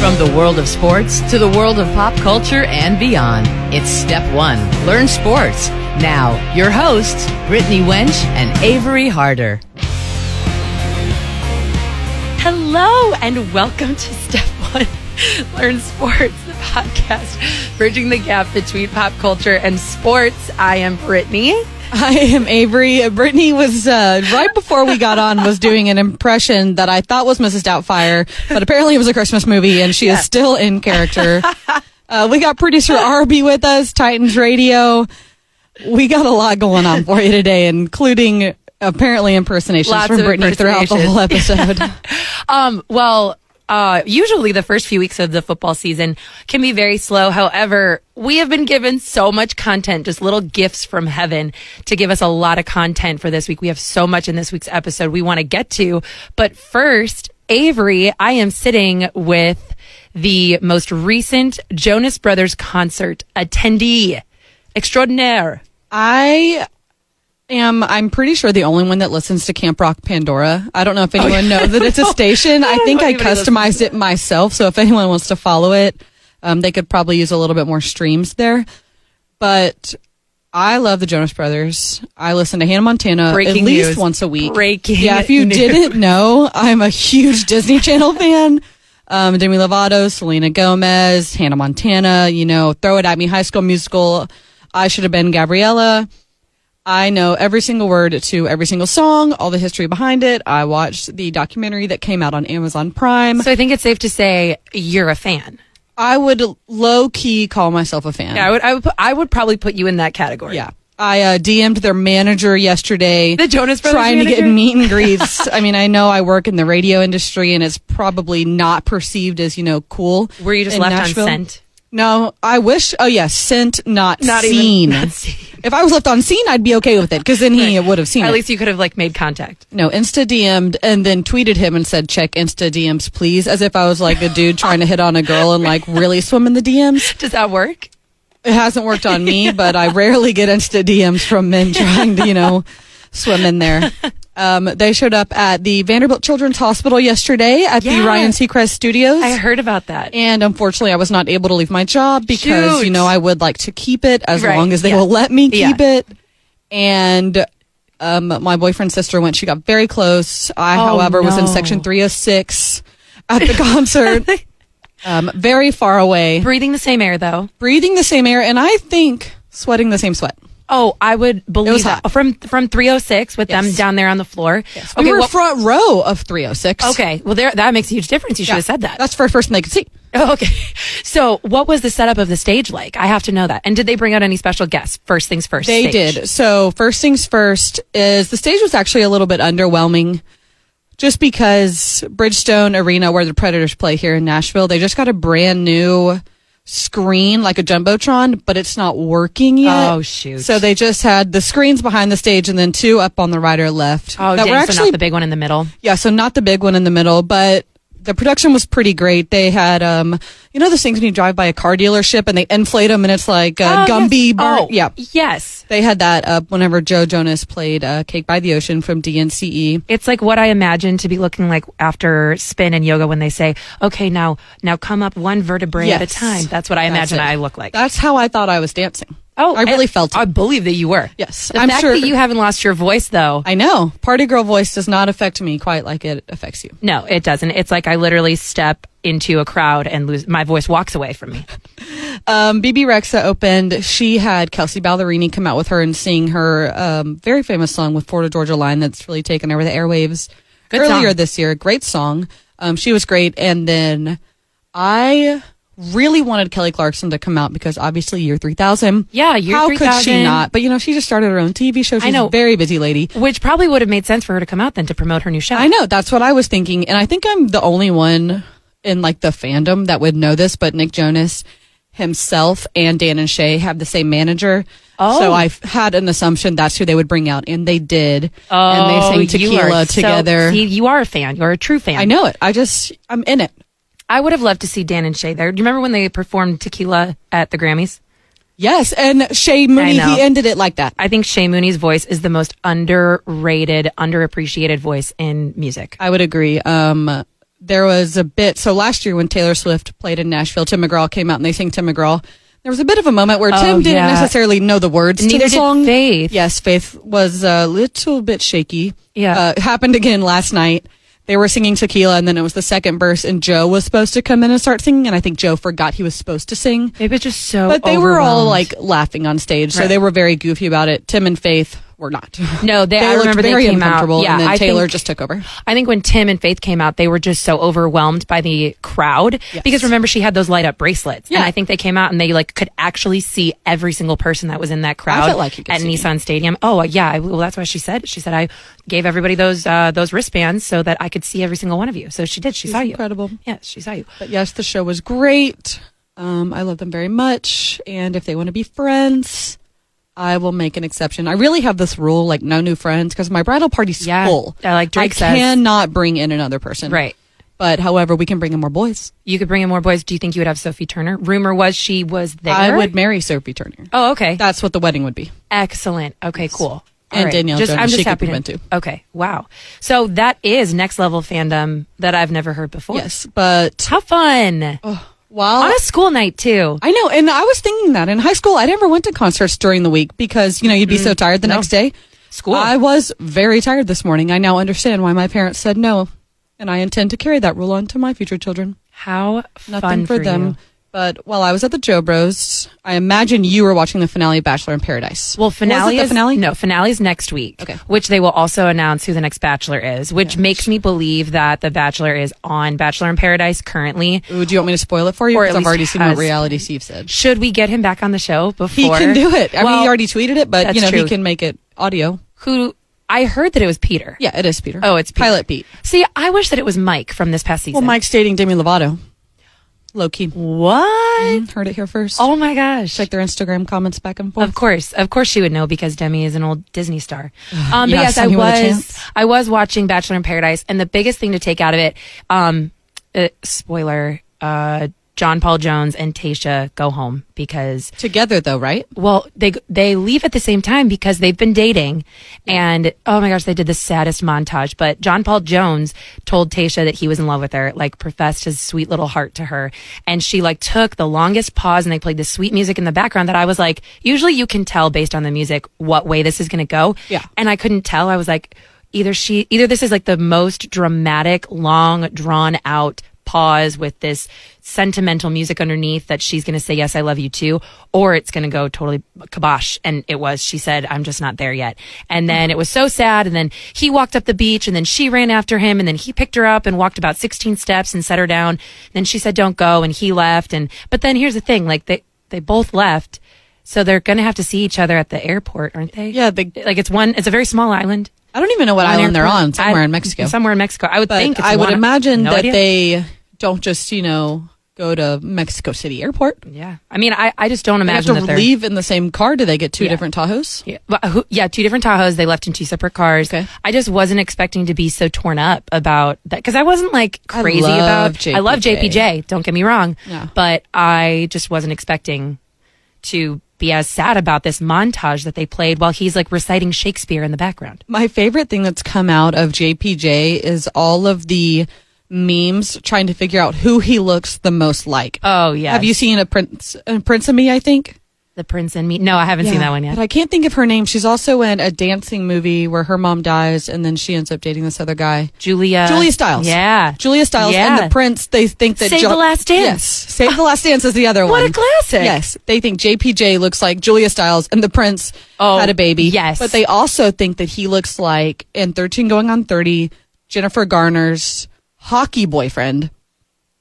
From the world of sports to the world of pop culture and beyond, it's Step One Learn Sports. Now, your hosts, Brittany Wench and Avery Harder. Hello, and welcome to Step One Learn Sports, the podcast bridging the gap between pop culture and sports. I am Brittany. I am Avery. Brittany was uh, right before we got on was doing an impression that I thought was Mrs. Doubtfire, but apparently it was a Christmas movie, and she yeah. is still in character. uh, we got producer Arby with us, Titans Radio. We got a lot going on for you today, including apparently impersonations Lots from Brittany throughout the whole episode. um, well, uh, usually the first few weeks of the football season can be very slow. However, we have been given so much content, just little gifts from heaven to give us a lot of content for this week. We have so much in this week's episode we want to get to. But first, Avery, I am sitting with the most recent Jonas Brothers concert attendee extraordinaire. I am I'm pretty sure the only one that listens to Camp Rock Pandora. I don't know if anyone oh, knows that it's a station. I, I think I customized it myself, so if anyone wants to follow it, um, they could probably use a little bit more streams there. But I love the Jonas Brothers. I listen to Hannah Montana Breaking at least news. once a week. Breaking yeah, if you news. didn't know, I'm a huge Disney Channel fan. Um, Demi Lovato, Selena Gomez, Hannah Montana, you know, throw it at me, High School Musical. I should have been Gabriella. I know every single word to every single song, all the history behind it. I watched the documentary that came out on Amazon Prime. So I think it's safe to say you're a fan. I would low key call myself a fan. Yeah, I would. I would. Put, I would probably put you in that category. Yeah. I uh, DM'd their manager yesterday. The Jonas Brothers trying manager? to get meet and greets. I mean, I know I work in the radio industry, and it's probably not perceived as you know cool. Were you just left Nashville. on scent? No, I wish. Oh yes, sent, not, Not seen. even. Not seen. If I was left on scene, I'd be okay with it because then he would have seen At it. least you could have like made contact. No, Insta DM'd and then tweeted him and said, check Insta DMs, please, as if I was like a dude trying to hit on a girl and like really swim in the DMs. Does that work? It hasn't worked on me, but I rarely get Insta DMs from men trying to, you know, swim in there. Um, they showed up at the Vanderbilt Children's Hospital yesterday at Yeah. the Ryan Seacrest Studios. I heard about that. and unfortunately, I was not able to leave my job because, Shoot. you know, I would like to keep it as Right, long as they yeah. will let me keep Yeah. it. And um, my boyfriend's sister went. She got very close. I, Oh, however, was in section 306 at the concert. um, very far away, Breathing the same air though. breathing the same air, and I think sweating the same sweat. Oh, I would believe that. hot. from from 306 with them down there on the floor. we Okay, were what- front row of 306. okay. Well, there that makes a huge difference. You should Yeah. have said that. That's the first thing they could see. Oh, okay. So, what was the setup of the stage like? I have to know that. And did they bring out any special guests? First things first. They stage. did. So first things first is the stage was actually a little bit underwhelming. Just because Bridgestone Arena, where the Predators play here in Nashville, they just got a brand new screen, like a jumbotron, but it's not working yet. Oh, shoot. So they just had the screens behind the stage, and then two up on the right or left. Oh, that dang, were so actually not the big one in the middle. yeah, so not the big one in the middle, but the production was pretty great. They had, um, you know, those things when you drive by a car dealership and they inflate them, and it's like uh, Oh, Gumby. yes. bar- Oh, yeah, Yes. they had that up whenever Joe Jonas played uh, Cake by the Ocean from DNCE. It's like what I imagine to be looking like after spin and yoga when they say, "Okay, now now come up one vertebrae at a time." That's what I That's imagine it. I look like. That's how I thought I was dancing. Oh, I really felt it. I believe that you were. Yes, The I'm fact sure- that you haven't lost your voice, though. I know. Party girl voice does not affect me quite like it affects you. no, it doesn't. It's like I literally step into a crowd and lose my voice walks away from me. Um, Bebe Rexha opened. She had Kelsea Ballerini come out with her and sing her um, very famous song with Florida Georgia Line that's really taken over the airwaves Good earlier song. this year. Great song. Um, she was great. And then I really wanted Kelly Clarkson to come out because obviously year 3000. Yeah, Year How could she not? But you know, she just started her own TV show. She's know. a very busy lady. Which probably would have made sense for her to come out then to promote her new show. I know. That's what I was thinking. And I think I'm the only one in like the fandom that would know this, but Nick Jonas himself and Dan and Shay have the same manager. Oh. So I had an assumption that's who they would bring out, and they did. Oh, and they oh, sang you Tequila are so- together. see, you are a fan. You're a true fan. I know it. I just, I'm in it. I would have loved to see Dan and Shay there. Do you remember when they performed Tequila at the Grammys? Yes. And Shay Mooney, he ended it like that. I think Shay Mooney's voice is the most underrated, underappreciated voice in music. I would agree. Um, there was a bit. So last year when Taylor Swift played in Nashville, Tim McGraw came out and they sang Tim McGraw. There was a bit of a moment where Tim Oh, didn't yeah. necessarily know the words to Neither the did song. Faith. Yes, Faith was a little bit shaky. Yeah. Uh, happened again last night. They were singing Tequila, and then it was the second verse, and Joe was supposed to come in and start singing, and I think Joe forgot he was supposed to sing. Maybe it's just so. But they were all like laughing on stage, so they were very goofy about it. Tim and Faith were not. No, they- I looked remember they came out- yeah, and then I Taylor think- just took over. I think when Tim and Faith came out, they were just so overwhelmed by the crowd Yes. because remember she had those light up bracelets, yeah. and I think they came out and they like could actually see every single person that was in that crowd like at see me. Nissan Stadium. Oh yeah, I, well that's what she said. She said I gave everybody those uh, those wristbands so that I could see every single one of you. So she did. She saw you. incredible. Yes, she saw you. But yes, the show was great. Um, I love them very much, and if they want to be friends, I will make an exception. I really have this rule, like no new friends, because my bridal party's Yeah, full. uh, like Drake I says. cannot bring in another person. Right. But however, we can bring in more boys. You could bring in more boys. Do you think you would have Sophie Turner? Rumor was she was there. I would marry Sophie Turner. Oh, okay. That's what the wedding would be. Excellent. Okay, cool. And All Danielle just, Jones, I'm just happy to. too. Okay, wow. So that is next level fandom that I've never heard before. Yes, but How fun! While On a school night too. I know, and I was thinking that in high school, I never went to concerts during the week because you know you'd be so tired the Mm, no. next day. School. I was very tired this morning. I now understand why my parents said no, and I intend to carry that rule on to my future children. How Nothing fun for, them. You. But while I was at the Jo Bros, I imagine you were watching the finale of Bachelor in Paradise. Well, finale was the is finale. no finale is next week. Okay. which they will also announce who the next Bachelor is, which makes me believe that the Bachelor is on Bachelor in Paradise currently. Ooh, do you want me to spoil it for you? Or Because I've already seen what reality Steve said. Should we get him back on the show before He can do it. I mean, he already tweeted it, but you know true. he can make it audio. Who I heard that it was Peter. Yeah, it is Peter. Oh, it's Peter. Pilot Pete. See, I wish that it was Mike from this past season. Well, Mike's dating Demi Lovato. Low key. What? Heard it here first. Oh my gosh. Check their Instagram comments back and forth. Of course, of course, she would know because Demi is an old Disney star. Um, but yes, I Sonny with a was. I was watching Bachelor in Paradise, and the biggest thing to take out of it, um, uh, spoiler, uh, John Paul Jones and Tasha go home because Together though, right? well they they leave at the same time because they've been dating. And oh my gosh they did the saddest montage. But John Paul Jones told Tasha that he was in love with her like professed his sweet little heart to her. And she like took the longest pause and they played this sweet music in the background that I was like usually you can tell based on the music what way this is going to go. Yeah. and I couldn't tell. I was like either she either this is like the most dramatic long drawn out pause with this sentimental music underneath that she's going to say yes i love you too or it's going to go totally kibosh. And it was she said i'm just not there yet. And then it was so sad. And then he walked up the beach and then she ran after him and then he picked her up and walked about 16 steps and set her down. Then she said don't go and he left. And but then here's the thing like they they both left. So they're going to have to see each other at the airport aren't they? Yeah, like it's one it's a very small island. I don't even know what One island they're on. Somewhere I- in Mexico. somewhere in mexico. I would but think it's I would one- imagine no that idea. they don't just you know go to Mexico City Airport. Yeah, I mean, I, I just don't They have imagine to that they're leave in the same car. Do they get two Yeah. different Tahoes? Yeah, but who, yeah, two different Tahoes. They left in two separate cars. Okay. I just wasn't expecting to be so torn up about that because I wasn't like I crazy love about. I love JPJ. JPJ. Don't get me wrong. Yeah. But I just wasn't expecting to be as sad about this montage that they played while he's like reciting Shakespeare in the background. My favorite thing that's come out of JPJ is all of the memes trying to figure out who he looks the most like. Oh yeah. Have you seen a Prince, a Prince of Me? I think. the Prince and Me? No, I haven't seen that one yet. But I can't think of her name. She's also in a dancing movie where her mom dies and then she ends up dating this other guy. Julia. Julia Stiles. Yeah. Julia Stiles Yeah. and the Prince. They think that Save the Last Dance. Yes, Save the Last Dance is the other What one. What a classic. Yes, they think JPJ looks like Julia Stiles and the Prince Oh, had a baby. yes. but they also think that he looks like in Thirteen Going on Thirty, Jennifer Garner's hockey boyfriend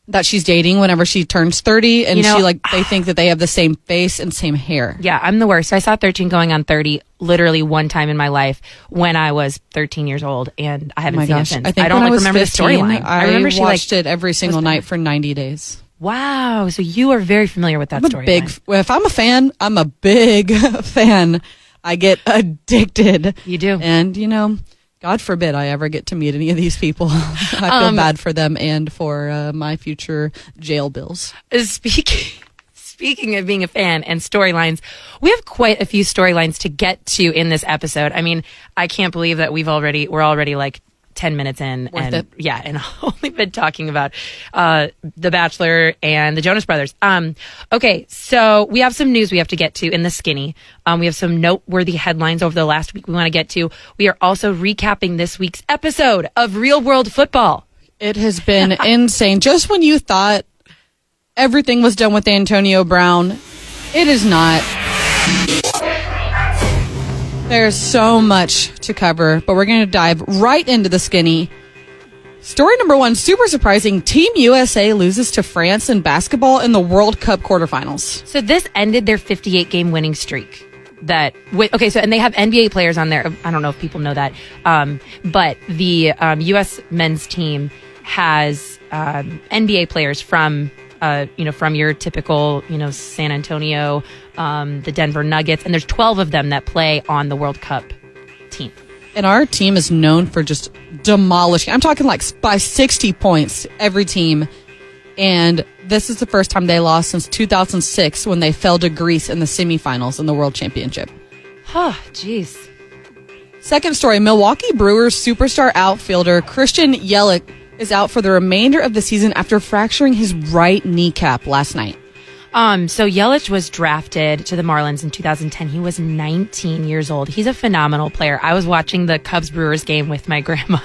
that she's dating whenever she turns 30 and You know- she like they think that they have the same face and same hair. Yeah, I'm the worst. I saw 13 going on 30 literally one time in my life when I was 13 years old, and I Oh haven't my seen gosh. it since. I think don't like I remember 15, the storyline. I, remember she watched like it every single night for 90 days. Wow, so you are very familiar with that storyline. big. Well, if I'm a fan, I'm a big fan. I get addicted. You do. and you know, God forbid I ever get to meet any of these people. I feel Um, bad for them and for uh, my future jail bills. Speaking speaking of being a fan and storylines, we have quite a few storylines to get to in this episode. I mean, I can't believe that we've already we're already like 10 minutes in Worth and it. yeah, and only been talking about uh, The Bachelor and the Jonas Brothers. Um, okay, so we have some news we have to get to in the skinny. Um, we have some noteworthy headlines over the last week we want to get to. We are also recapping this week's episode of Real World Football. It has been insane. Just when you thought everything was done with Antonio Brown, it is not. There's so much to cover, but we're going to dive right into the skinny. Story number one super surprising. Team USA loses to France in basketball in the World Cup quarterfinals. So this ended their 58 game winning streak. That okay, so and they have NBA players on there. I don't know if people know that, um, but the um, U.S. men's team has um, NBA players from uh, you know from your typical you know San Antonio, um, the Denver Nuggets, and there's 12 of them that play on the World Cup team. And our team is known for just demolishing. I'm talking like by 60 points every team. And this is the first time they lost since 2006 when they fell to Greece in the semifinals in the World Championship. Oh, jeez. Second story Milwaukee Brewers superstar outfielder Christian Yelich is out for the remainder of the season after fracturing his right kneecap last night. Um, so Yelich was drafted to the Marlins in 2010. He was 19 years old. He's a phenomenal player. I was watching the Cubs Brewers game with my grandma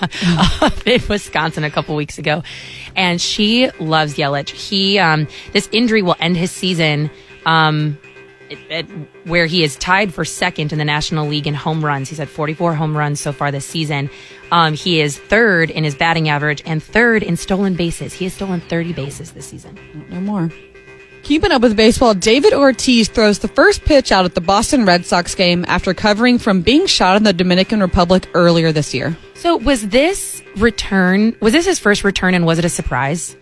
up in Wisconsin a couple weeks ago, and she loves Yelich. He, um, this injury will end his season. Um, where he is tied for second in the National League in home runs. He's had 44 home runs so far this season. Um, he is third in his batting average and third in stolen bases. He has stolen 30 bases this season. No more. Keeping up with baseball, David Ortiz throws the first pitch out at the Boston Red Sox game after covering from being shot in the Dominican Republic earlier this year. So was this return? Was this his first return, and was it a surprise?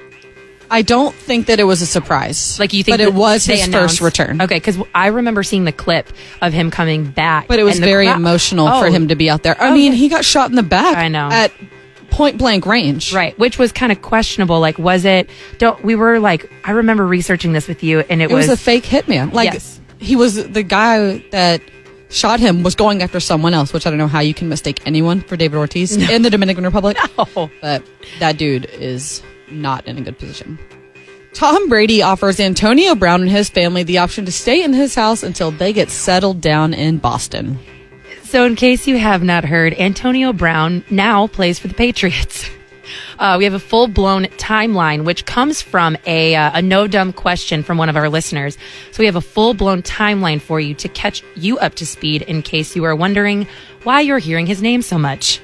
I don't think that it was a surprise. Like you think, but it was his announced- first return. Okay, because I remember seeing the clip of him coming back, But it was very crowd- emotional Oh, for him to be out there. I Oh, mean, he got shot in the back. I know. At point blank range. right, which was kind of questionable. Like, was it? Don't we were like? I remember researching this with you, and it, It was, a fake hitman. Like Yes. he was the guy that shot him was going after someone else, which I don't know how you can mistake anyone for David Ortiz in the Dominican Republic. Oh. But that dude is not in a good position. Tom Brady offers Antonio Brown and his family the option to stay in his house until they get settled down in Boston. So, in case you have not heard, Antonio Brown now plays for the Patriots. Uh, we have a full blown timeline, which comes from a, uh, a no dumb question from one of our listeners. So, we have a full blown timeline for you to catch you up to speed in case you are wondering why you're hearing his name so much.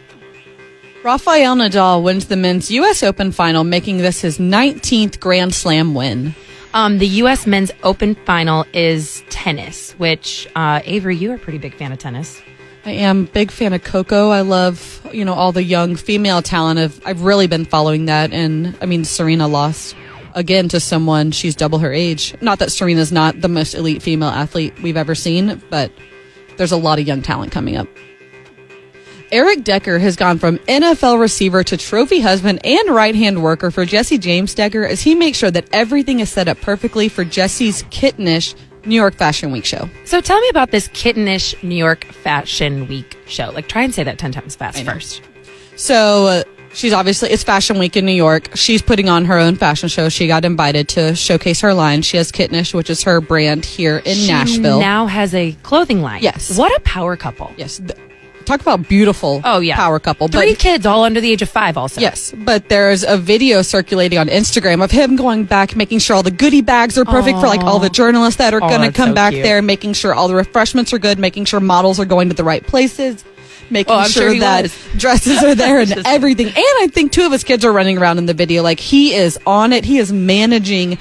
Rafael Nadal wins the men's U.S. Open final, making this his 19th Grand Slam win. Um, the U.S. men's open final is tennis, which, uh, Avery, you are a pretty big fan of tennis. I am big fan of Coco. I love, you know, all the young female talent. I've, I've really been following that. And I mean, Serena lost again to someone. She's double her age. Not that Serena's not the most elite female athlete we've ever seen, but there's a lot of young talent coming up. Eric Decker has gone from NFL receiver to trophy husband and right hand worker for Jesse James Decker as he makes sure that everything is set up perfectly for Jesse's kittenish New York Fashion Week show. So tell me about this kittenish New York Fashion Week show. Like, try and say that 10 times fast first. So uh, she's obviously it's Fashion Week in New York. She's putting on her own fashion show. She got invited to showcase her line. She has Kittenish, which is her brand here in She Nashville. now has a clothing line. Yes. What a power couple. yes, talk about beautiful. Oh, yeah. power couple. Three but kids, all under the age of five, also. yes, but there's a video circulating on Instagram of him going back, making sure all the goodie bags are perfect for like all the journalists that are Oh, going to come so back cute. there, making sure all the refreshments are good, making sure models are going to the right places. Making Oh, sure, sure that was. dresses are there and everything. And I think two of his kids are running around in the video. Like he is on it. He is managing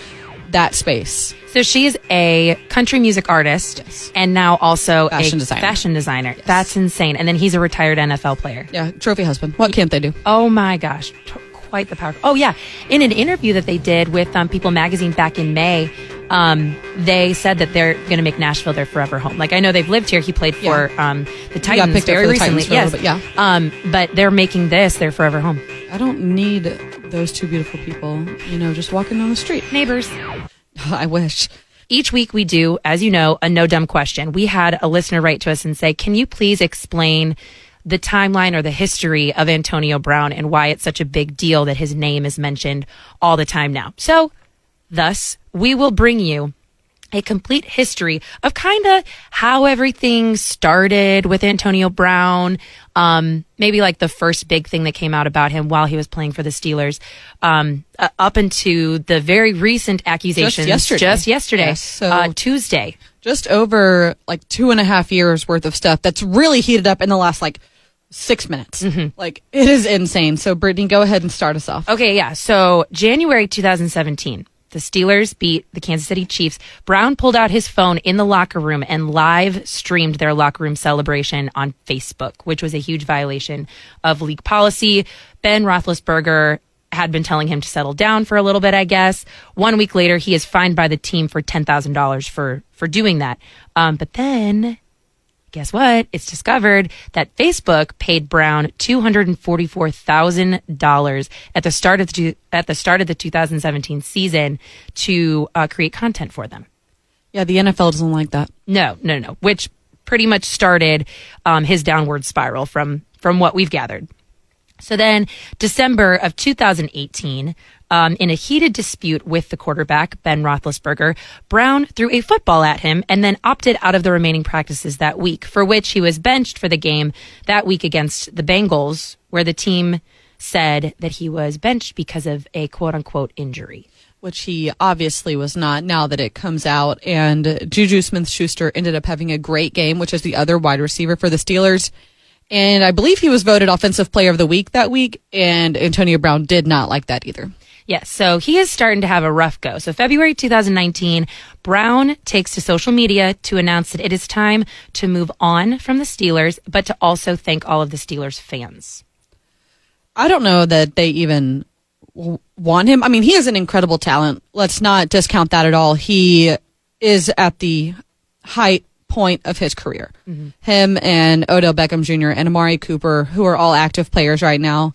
that space. So she is a country music artist Yes. and now also Fashion a designer. fashion designer. That's insane. And then he's a retired NFL player. Yeah, trophy husband. What can't they do? Oh my gosh, t- quite the power. Oh yeah, in an interview that they did with um, People Magazine back in May, um, they said that they're going to make Nashville their forever home. Like I know they've lived here. He played for Yeah. um, the Titans very recently. Titans yes, bit, yeah. Um, but they're making this their forever home. I don't need those two beautiful people, you know, just walking down the street. Neighbors. I wish. Each week we do, as you know, a no dumb question. We had a listener write to us and say, "Can you please explain?" the timeline or the history of Antonio Brown and why it's such a big deal that his name is mentioned all the time now. So, thus, we will bring you a complete history of kind of how everything started with Antonio Brown. Um, maybe like the first big thing that came out about him while he was playing for the Steelers, um, uh, up into the very recent accusations yesterday. Just yesterday, Yes, so- uh, Tuesday. Just over like two and a half years worth of stuff that's really heated up in the last like six minutes. Like it is insane. So Brittany, go ahead and start us off. Okay, yeah. So January 2017, the Steelers beat the Kansas City Chiefs. Brown pulled out his phone in the locker room and live streamed their locker room celebration on Facebook, which was a huge violation of league policy. Ben Roethlisberger had been telling him to settle down for a little bit, I guess. One week later, he is fined by the team for ten thousand dollars for for doing that. Um, but then guess what? It's discovered that Facebook paid Brown two hundred and forty-four thousand dollars at the start of the at the start of the 2017 season to uh, create content for them. Yeah, the NFL doesn't like that. No, no, no. Which pretty much started um, his downward spiral from from what we've gathered. So then, December of 2018, um, in a heated dispute with the quarterback, Ben Roethlisberger, Brown threw a football at him and then opted out of the remaining practices that week, for which he was benched for the game that week against the Bengals, where the team said that he was benched because of a quote unquote injury. Which he obviously was not now that it comes out. And Juju Smith Schuster ended up having a great game, which is the other wide receiver for the Steelers. And I believe he was voted offensive player of the week that week. And Antonio Brown did not like that either. Yes, so he is starting to have a rough go. So February 2019, Brown takes to social media to announce that it is time to move on from the Steelers, but to also thank all of the Steelers fans. I don't know that they even want him. I mean, he is an incredible talent. Let's not discount that at all. He is at the height point of his career. Mm-hmm. Him and Odell Beckham Jr. and Amari Cooper, who are all active players right now,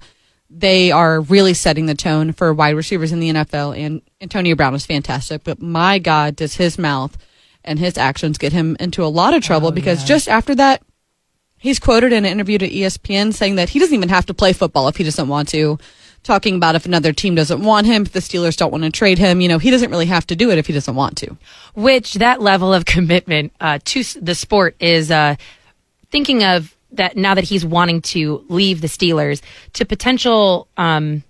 they are really setting the tone for wide receivers in the NFL. And Antonio Brown is fantastic, but my God, does his mouth and his actions get him into a lot of trouble oh, because just after that, He's quoted in an interview to ESPN saying that he doesn't even have to play football if he doesn't want to. Talking about if another team doesn't want him, if the Steelers don't want to trade him, you know, he doesn't really have to do it if he doesn't want to. Which that level of commitment uh, to the sport is uh, thinking of that now that he's wanting to leave the Steelers to potential um,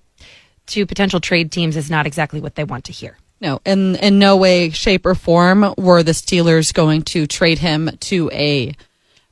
to potential trade teams is not exactly what they want to hear. No, in in no way, shape, or form were the Steelers going to trade him to a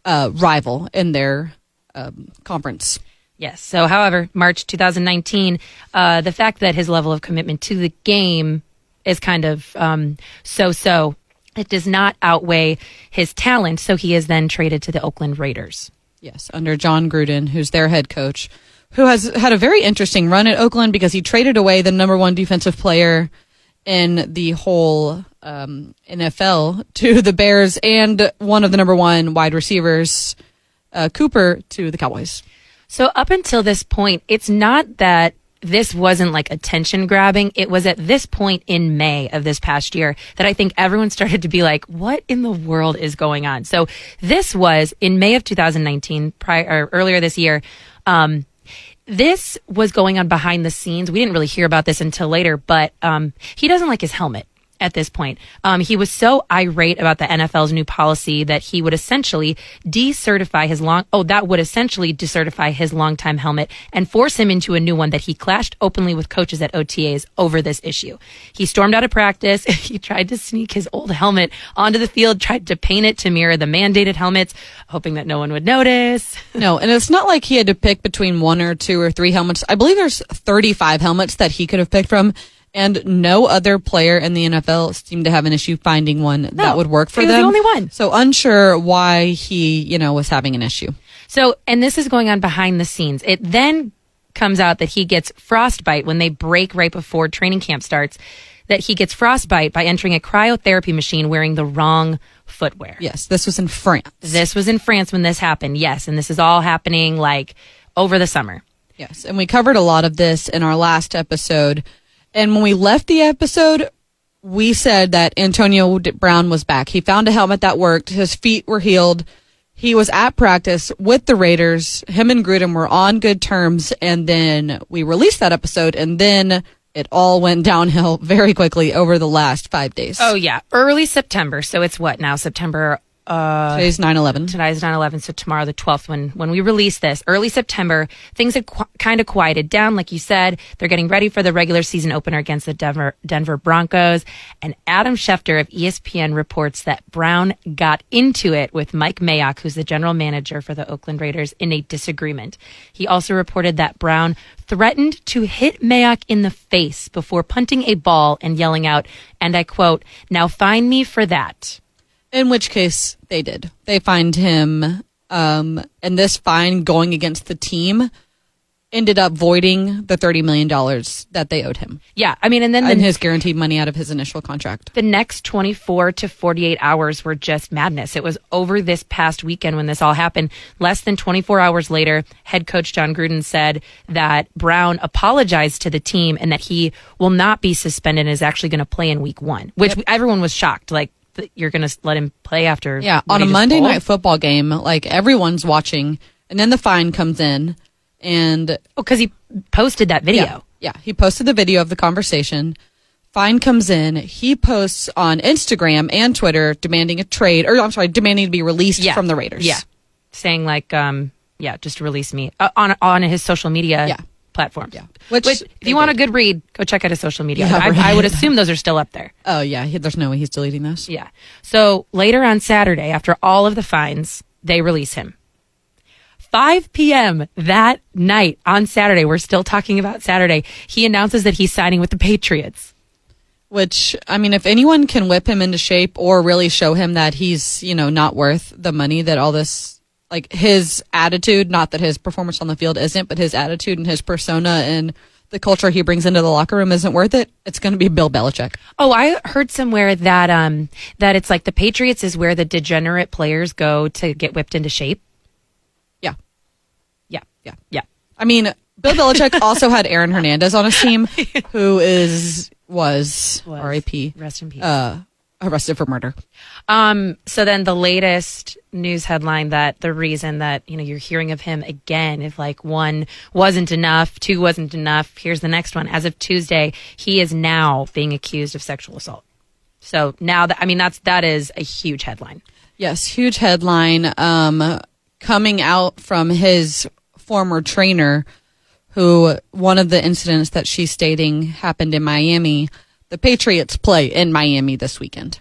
uh, rival in their um, conference. Yes. So, however, March 2019, uh, the fact that his level of commitment to the game is kind of um, so so, it does not outweigh his talent. So, he is then traded to the Oakland Raiders. Yes, under Jon Gruden, who's their head coach, who has had a very interesting run at Oakland because he traded away the number one defensive player in the whole um, NFL to the Bears and one of the number one wide receivers, uh, Cooper, to the Cowboys. So, up until this point, it's not that this wasn't like attention grabbing. It was at this point in May of this past year that I think everyone started to be like, what in the world is going on? So, this was in May of 2019, prior, or earlier this year. Um, this was going on behind the scenes. We didn't really hear about this until later, but um, he doesn't like his helmet at this point. Um, he was so irate about the NFL's new policy that he would essentially decertify his long, oh, that would essentially decertify his longtime helmet and force him into a new one that he clashed openly with coaches at OTAs over this issue. He stormed out of practice. he tried to sneak his old helmet onto the field, tried to paint it to mirror the mandated helmets, hoping that no one would notice. No, and it's not like he had to pick between one or two or three helmets. I believe there's 35 helmets that he could have picked from. And no other player in the NFL seemed to have an issue finding one that would work for he was them. the only one. So unsure why he, you know, was having an issue. So, and this is going on behind the scenes. It then comes out that he gets frostbite when they break right before training camp starts. That he gets frostbite by entering a cryotherapy machine wearing the wrong footwear. Yes, this was in France. This was in France when this happened. Yes, and this is all happening like over the summer. Yes, and we covered a lot of this in our last episode. And when we left the episode, we said that Antonio Brown was back. He found a helmet that worked. His feet were healed. he was at practice with the Raiders. Him and Gruden were on good terms, and then we released that episode, and then it all went downhill very quickly over the last five days. Oh yeah, early September. So it's what now? September. Uh, Today's 9 11. today's 9-11 so tomorrow the 12th when when we release this early september things had qu- kind of quieted down like you said. They're getting ready for the regular season opener against the denver denver broncos. And adam schefter of espn reports that brown got into it with mike mayock who's the general manager for the oakland raiders in a disagreement. He also reported that brown threatened to hit mayock in the face before punting a ball and yelling out and i quote now find me for that In which case, they did. They fined him, um, and this fine going against the team ended up voiding the $30 million that they owed him yeah i mean and then the and his guaranteed money out of his initial contract. the next 24 to 48 hours were just madness. It was over this past weekend when this all happened. Less than 24 hours later, head coach Jon Gruden said that Brown apologized to the team and that he will not be suspended and is actually going to play in week one, which everyone was shocked. Like, th- you're going to let him play after. Yeah, on a Monday pulled? night football game, like everyone's watching, and then the fine comes in, and oh, because he posted that video. yeah, yeah, he posted the video of the conversation. Fine comes in. He posts on Instagram and Twitter demanding a trade, or I'm sorry, demanding to be released Yeah. from the Raiders. Yeah. Saying like, um, yeah, just release me uh, on on his social media Yeah. Platforms. Yeah. Which, Which if you want a good read, go check out his social media. Yeah, I, I would assume those are still up there. Oh yeah, he, there's no way he's deleting those. Yeah. So later on Saturday, after all of the fines, they release him. 5 p.m. that night on Saturday, we're still talking about Saturday. He announces that he's signing with the Patriots. Which I mean, if anyone can whip him into shape or really show him that he's you know not worth the money that all this like his attitude, not that his performance on the field isn't, but his attitude and his persona and the culture he brings into the locker room isn't worth it. It's going to be Bill Belichick. Oh, I heard somewhere that um that it's like the Patriots is where the degenerate players go to get whipped into shape. Yeah, Yeah. yeah. Yeah. I mean, Bill Belichick also had Aaron Hernandez on his team, who is was, Was. R.I.P. Rest in peace. Uh, arrested for murder. Um, so then the latest news headline that the reason that, you know, you're hearing of him again, if like one wasn't enough, two wasn't enough, here's the next one. As of Tuesday, he is now being accused of sexual assault. So now that, I mean, that's, that is a huge headline. Yes, huge headline um, coming out from his former trainer, who one of the incidents that she's stating happened in Miami. The Patriots play in Miami this weekend.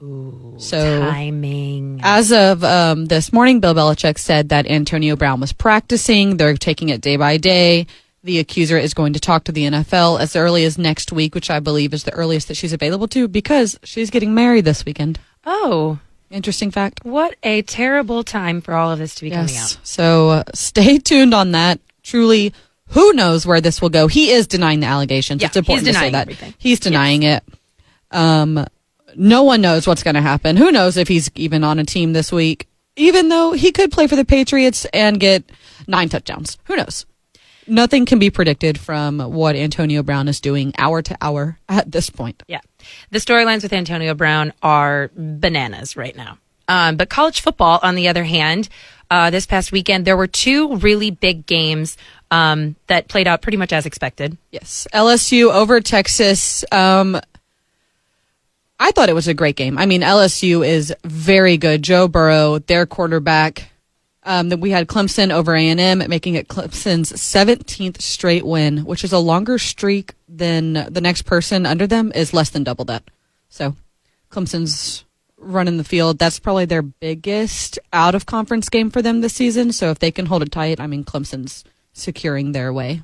so Timing. as of um, this morning, Bill Belichick said that Antonio Brown was practicing. They're taking it day by day. The accuser is going to talk to the NFL as early as next week, which I believe is the earliest that she's available to because she's getting married this weekend. Oh, Interesting fact. what a terrible time for all of this to be coming out. So uh, stay tuned on that. Truly, who knows where this will go? He is denying the allegations. Yeah, it's important to say that everything. he's denying it. Um, no one knows what's going to happen. Who knows if he's even on a team this week? Even though he could play for the Patriots and get nine touchdowns. Who knows? Nothing can be predicted from what Antonio Brown is doing hour to hour at this point. Yeah. The storylines with Antonio Brown are bananas right now. Um, but college football, on the other hand, uh, this past weekend, there were two really big games um, that played out pretty much as expected. Yes, LSU over Texas. Um, I thought it was a great game. I mean, LSU is very good. Joe Burrow, their quarterback. Um, that we had Clemson over A and M, making it Clemson's 17th straight win, which is a longer streak than the next person under them is less than double that. So, Clemson's running the field. That's probably their biggest out of conference game for them this season. So, if they can hold it tight, I mean, Clemson's securing their way.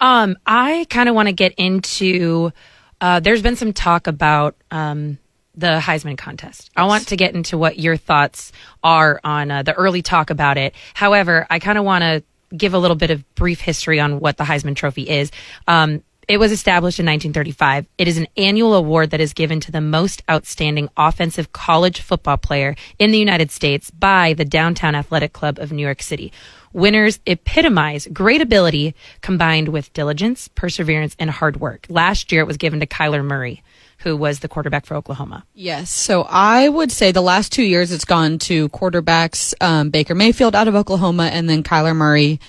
Um, I kind of want to get into. Uh, there's been some talk about um, the Heisman contest. I want to get into what your thoughts are on uh, the early talk about it. However, I kind of want to give a little bit of brief history on what the Heisman Trophy is. Um, it was established in 1935. It is an annual award that is given to the most outstanding offensive college football player in the United States by the Downtown Athletic Club of New York City. Winners epitomize great ability combined with diligence, perseverance, and hard work. Last year it was given to Kyler Murray, who was the quarterback for Oklahoma. Yes. So I would say the last two years it's gone to quarterbacks um, Baker Mayfield out of Oklahoma and then Kyler Murray.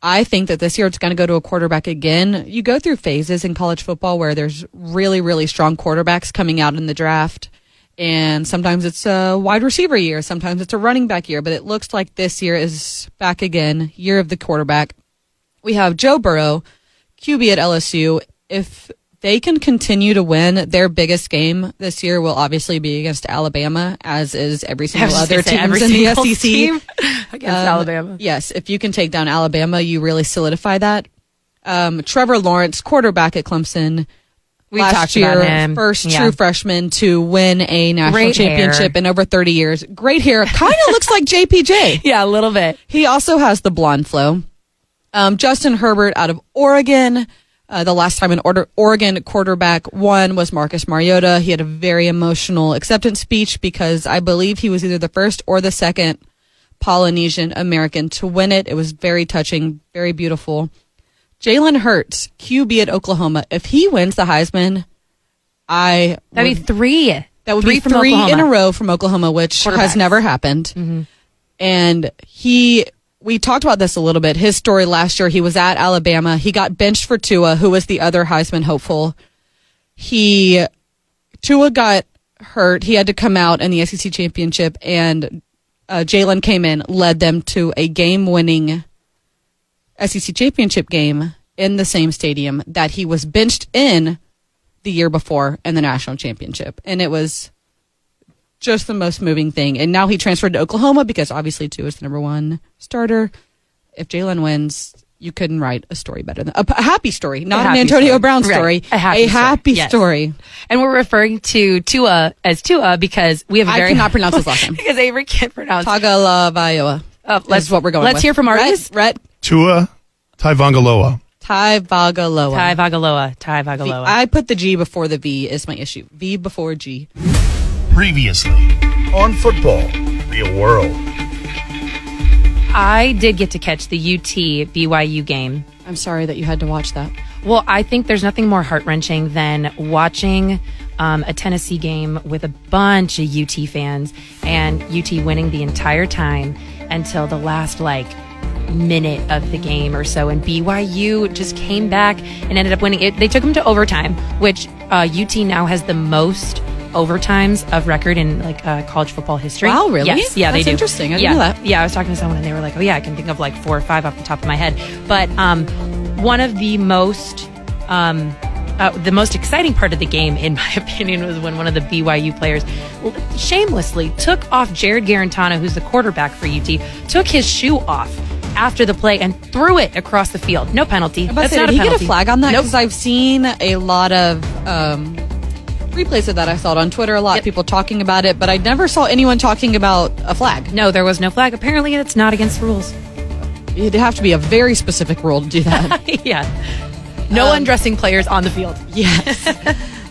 I think that this year it's going to go to a quarterback again. You go through phases in college football where there's really, really strong quarterbacks coming out in the draft. And sometimes it's a wide receiver year, sometimes it's a running back year, but it looks like this year is back again, year of the quarterback. We have Joe Burrow, QB at LSU. If they can continue to win, their biggest game this year will obviously be against Alabama, as is every single other gonna say, teams every in the SEC. team against Um, Alabama. Yes, if you can take down Alabama, you really solidify that. Um, Trevor Lawrence, quarterback at Clemson. We've last talked year, first Yeah. true freshman to win a national Great championship hair. in over 30 years. Great hair. Kind of looks like JPJ. Yeah, a little bit. He also has the blonde flow. Um, Justin Herbert out of Oregon. Uh, the last time an order, Oregon quarterback won was Marcus Mariota. He had a very emotional acceptance speech because I believe he was either the first or the second Polynesian American to win it. It was very touching, very beautiful. Jalen Hurts, QB at Oklahoma. If he wins the Heisman, I That'd be three. that would three be three Oklahoma. in a row from Oklahoma, which has never happened. And he, we talked about this a little bit. His story last year, he was at Alabama. He got benched for Tua, who was the other Heisman hopeful. He, Tua got hurt. He had to come out in the SEC championship, and uh, Jalen came in, led them to a game-winning SEC championship game in the same stadium that he was benched in the year before in the national championship. And it was just the most moving thing. And now he transferred to Oklahoma because obviously Tua is the number one starter. If Jalen wins, you couldn't write a story better than a, a happy story, not happy an Antonio story. Brown Right. story. A happy story. happy Yes. story. And we're referring to Tua as Tua because we have a very I cannot pronounce his last name. because Avery can't pronounce. Tagovailoa. Uh, That's what we're going Let's with. hear from artists. Rhett, Rhett Tua Taivangaloa. Tagovailoa. Ty Vagaloa. Ty V- Vagaloa. I put the G before the V is my issue. V before G. Previously on Football Real World. I did get to catch the UT BYU game. I'm sorry that you had to watch that. Well, I think there's nothing more heart wrenching than watching um, a Tennessee game with a bunch of UT fans and UT winning the entire time until the last like minute of the game or so. And BYU just came back and ended up winning it. They took them to overtime, which uh, UT now has the most overtimes of record in like uh, college football history. Wow, really? Yes, yeah, That's they do. interesting. I yeah, know that. yeah. I was talking to someone and they were like, "Oh yeah, I can think of like four or five off the top of my head." But um, one of the most um, uh, the most exciting part of the game, in my opinion, was when one of the BYU players shamelessly took off Jarrett Guarantano, who's the quarterback for UT, took his shoe off after the play and threw it across the field. No penalty. I'm about to That's say, not did a he penalty. get a flag on that? Nope. Because I've seen a lot of um, replays of that. I saw it on Twitter. A lot Yep. of people talking about it, but I never saw anyone talking about a flag. No, there was no flag. Apparently, it's not against the rules. It'd have to be a very specific rule to do that. yeah. No Um, undressing players on the field. yes.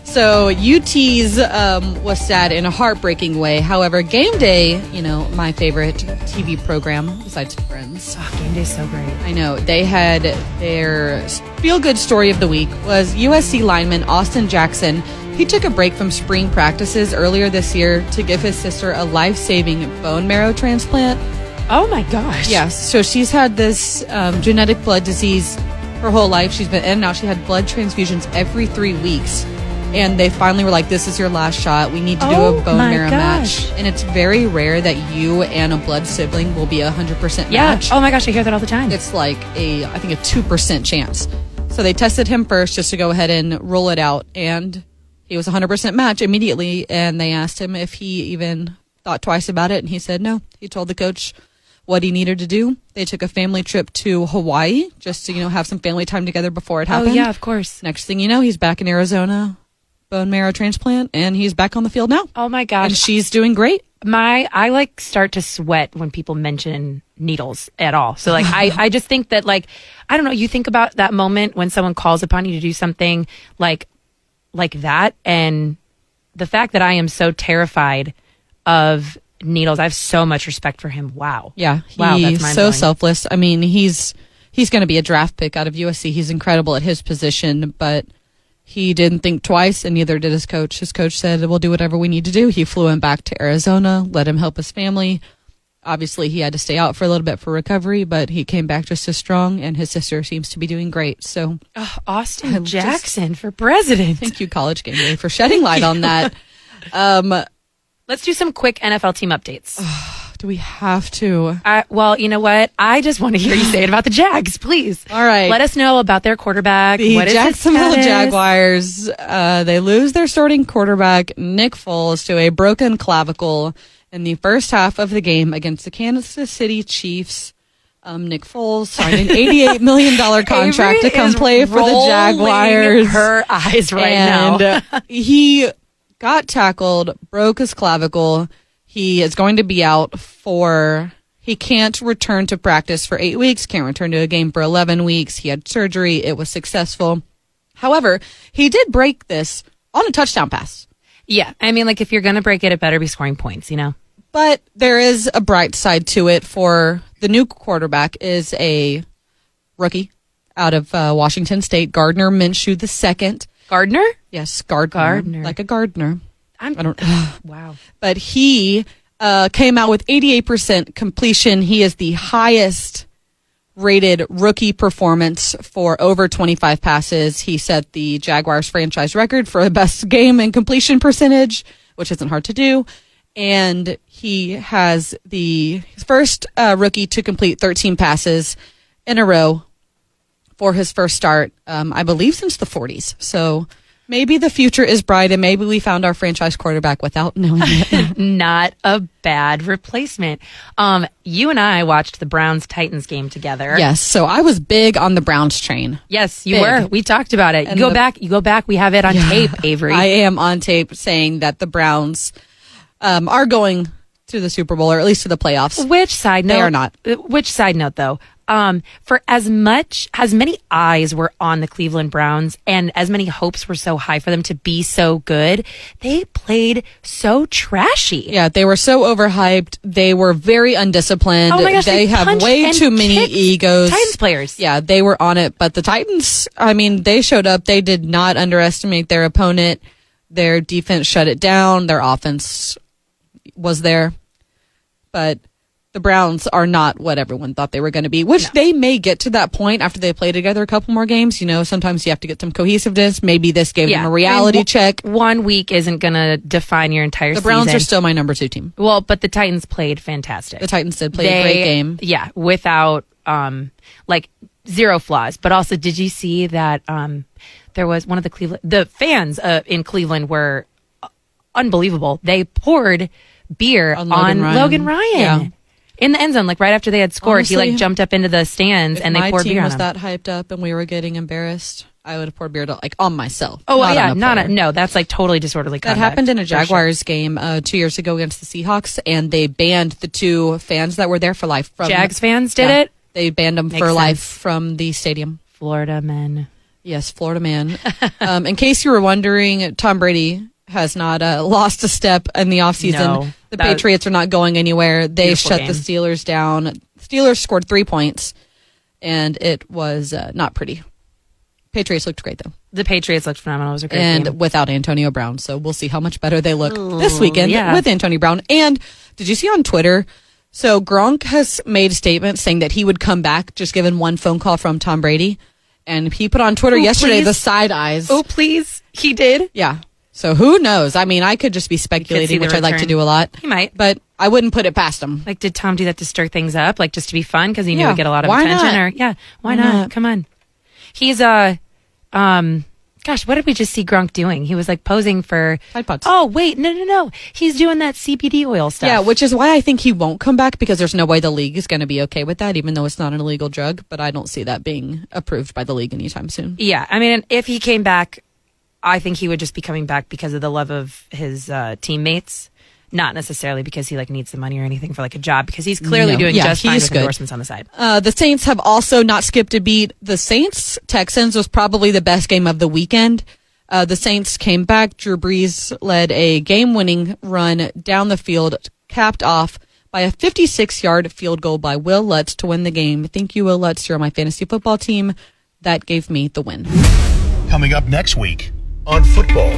So UT's um, was sad in a heartbreaking way. However, Game Day, you know, my favorite TV program besides Friends. Oh, game day's so great. I know they had their feel good story of the week was USC lineman Austin Jackson. He took a break from spring practices earlier this year to give his sister a life saving bone marrow transplant. Oh my gosh. Yes, so she's had this um, genetic blood disease her whole life. She's been in and out. She had blood transfusions every three weeks. And they finally were like, this is your last shot. We need to do Oh a bone marrow gosh. match. And it's very rare that you and a blood sibling will be a 100% Yeah. match Oh my gosh, I hear that all the time. it's like a I think a two percent chance. So they tested him first just to go ahead and roll it out, and he was a hundred percent match immediately. And they asked him if he even thought twice about it, and he said no. He told the coach what he needed to do. They took a family trip to Hawaii just to you know have some family time together before it happened. oh happened. yeah, of course. Next thing you know, he's back in Arizona, bone marrow transplant, and he's back on the field now. Oh my gosh. And she's doing great. my I like start to sweat when people mention needles at all. So like I I just think that like I don't know, you think about that moment when someone calls upon you to do something like like that and the fact that I am so terrified of needles. I have so much respect for him. Wow. Yeah, Wow, he's that's so selfless. I mean, he's he's going to be a draft pick out of USC. He's incredible at his position, but He didn't think twice, and neither did his coach. His coach said, We'll do whatever we need to do. He flew him back to Arizona, let him help his family. Obviously, he had to stay out for a little bit for recovery, but he came back just as strong, and his sister seems to be doing great. So, Oh, Austin I'm just- Jackson for president. thank you, College Game Day, for shedding light on that. Um, Let's do some quick NFL team updates. do we have to? I, well, you know what? I just want to hear you say it about the Jags, please. All right. Let us know about their quarterback. The What Jacksonville? Jaguars, uh, they lose their starting quarterback, Nick Foles, to a broken clavicle in the first half of the game against the Kansas City Chiefs. Um, Nick Foles signed an $88 million contract Avery to come play for the Jaguars. Her eyes right and now. uh, he got tackled, broke his clavicle. He is going to be out for. He can't return to practice for eight weeks. Can't return to a game for eleven weeks. He had surgery. It was successful. However, he did break this on a touchdown pass. Yeah, I mean, like if you're gonna break it, it better be scoring points. You know. But there is a bright side to it for the new quarterback is a rookie out of uh, Washington State, Gardner Minshew the second. Gardner. Yes, Gardner, Gardner. like a gardener. I'm. I don't. wow. but he uh, came out with 88% completion. He is the highest rated rookie performance for over 25 passes. He set the Jaguars franchise record for the best game and completion percentage, which isn't hard to do. And he has the first uh, rookie to complete 13 passes in a row for his first start, um, I believe, since the 40s. So maybe the future is bright, and maybe we found our franchise quarterback without knowing it. Not a bad replacement. Um, you and I watched the Browns Titans game together. yes. So I was big on the Browns train. Yes, you Big. were. We talked about it. And you go the- back. You go back. We have it on tape, Avery. I am on tape saying that the Browns um, are going to the Super Bowl, or at least to the playoffs. Which side note? They are not. uh, Which side note, though? Um, for as much, as many eyes were on the Cleveland Browns and as many hopes were so high for them to be so good, they played so trashy. Yeah, they were so overhyped. They were very undisciplined. Oh my gosh, they, they have way too many egos. Titans players. Yeah, they were on it, but the Titans, I mean, they showed up. They did not underestimate their opponent. Their defense shut it down. Their offense was there. But the Browns are not what everyone thought they were going to be, which they may get to that point after they play together a couple more games. You know, sometimes you have to get some cohesiveness. Maybe this gave them a reality I mean, check. One week isn't going to define your entire season. The Browns season. are still my number two team. well, but the Titans played fantastic. The Titans did play a great game. Yeah, without um like zero flaws. But also, did you see that um there was one of the Cleveland the fans uh, in Cleveland were uh, unbelievable. They poured beer On on, Logan Logan Ryan. Ryan. Yeah. In the end zone, like right after they had scored, he like jumped up into the stands and they poured beer on him. My team was that hyped up and we were getting embarrassed, I would have poured beer to, like on myself. oh not yeah, not a, no, that's like totally disorderly. That happened in a for sure. Jaguars game uh, two years ago against the Seahawks, and they banned the two fans that were there for life. From Jags fans did Yeah, it. They banned them Makes for life from the stadium. Florida men. Yes, Florida man. um, in case you were wondering, Tom Brady has not uh, lost a step in the offseason. No. the Patriots are not going anywhere. They shut game. the Steelers down. Steelers scored three points, and it was uh, not pretty. Patriots looked great though, The Patriots looked phenomenal. It was a great and game. without Antonio Brown. So we'll see how much better they look this weekend yeah. with Antonio Brown. And did you see on Twitter? So Gronk has made a statement saying that he would come back just given one phone call from Tom Brady, and he put on Twitter Oh, yesterday please. the side eyes. Oh please, he did. Yeah. So who knows? I mean, I could just be speculating, which I like to do a lot. He might. but I wouldn't put it past him. Like, did Tom do that to stir things up, like just to be fun because he knew Yeah, would get a lot of why attention? not? Or yeah, why, Why not? not? Come on. He's uh, um, gosh, what did we just see Gronk doing? He was like posing for Tide Pods. Oh wait, no, no, no. He's doing that CBD oil stuff. Yeah, which is why I think he won't come back because there's no way the league is going to be okay with that, even though it's not an illegal drug. But I don't see that being approved by the league anytime soon. yeah. I mean, if he came back, I think he would just be coming back because of the love of his uh, teammates. Not necessarily because he like needs the money or anything for like a job, because he's clearly No. doing Yeah, just fine he's with good. endorsements on the side. Uh, the Saints have also not skipped a beat. The Saints Texans was probably the best game of the weekend. Uh, the Saints came back. Drew Brees led a game winning run down the field, capped off by a 56 yard field goal by Wil Lutz to win the game. Thank you, Wil Lutz. You're on my fantasy football team. That gave me the win. Coming up next week, on football,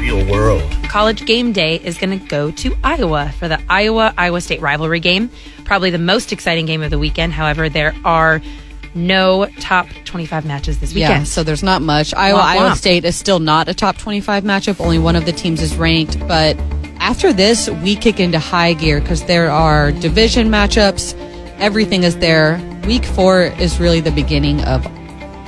real world. College game day is going to go to Iowa for the Iowa Iowa State rivalry game. Probably the most exciting game of the weekend. However, there are no top 25 matches this Yeah, weekend. so there's not much. Iowa Womp Iowa. State is still not a top 25 matchup. Only one of the teams is ranked, but after this, we kick into high gear because there are division matchups. Everything is there. Week 4 is really the beginning of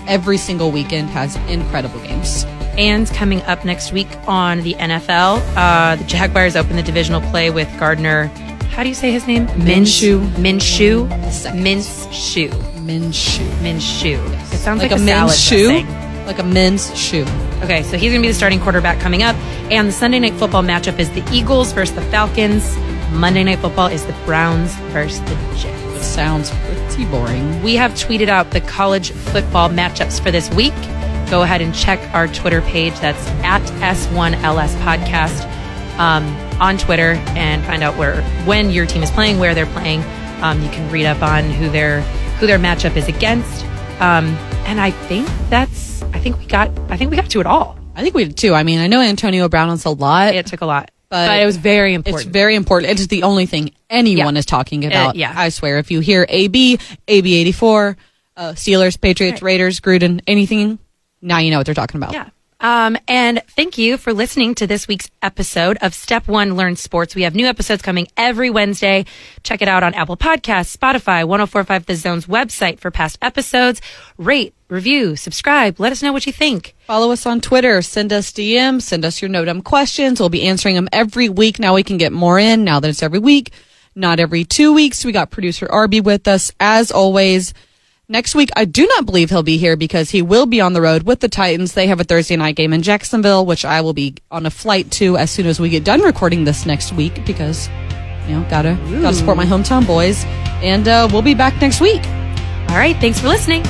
every single weekend has incredible games. And coming up next week on the NFL, uh, the Jaguars open the divisional play with Gardner. How do you say his name? Minshew. Minshew. Minshew. Men's shoe. Minshew. It sounds like, Like, a, salad men's shoe. dressing. Like a men's shoe. Okay, so he's going to be the starting quarterback coming up. And the Sunday night football matchup is the Eagles versus the Falcons. Monday night football is the Browns versus the Jets. Sounds pretty boring. We have tweeted out the college football matchups for this week. Go ahead and check our Twitter page. That's at S1LS Podcast um, on Twitter and find out where when your team is playing, where they're playing. Um, you can read up on who their who their matchup is against. Um, and I think that's I think we got I think we got to it all. I think we did too. I mean, I know Antonio Brown is a lot. It took a lot, But but, it was very important. It's very important. It's the only thing anyone Yeah. is talking about. yeah. I swear. If you hear AB, AB84, uh, Steelers, Patriots, Raiders, Gruden, anything, now you know what they're talking about. Yeah. Um, and thank you for listening to this week's episode of Step One Learn Sports. We have new episodes coming every Wednesday. Check it out on Apple Podcasts, Spotify, 1045 The Zone's website for past episodes. Rate, review, subscribe. Let us know what you think. Follow us on Twitter. Send us DMs. Send us your no dumb questions. We'll be answering them every week. Now we can get more in now that it's every week, not every two weeks. We got producer Arby with us as always. Next week, I do not believe he'll be here because he will be on the road with the Titans. They have a Thursday night game in Jacksonville, which I will be on a flight to as soon as we get done recording this next week because, you know, gotta, gotta support my hometown boys. And, uh, we'll be back next week. All right. Thanks for listening.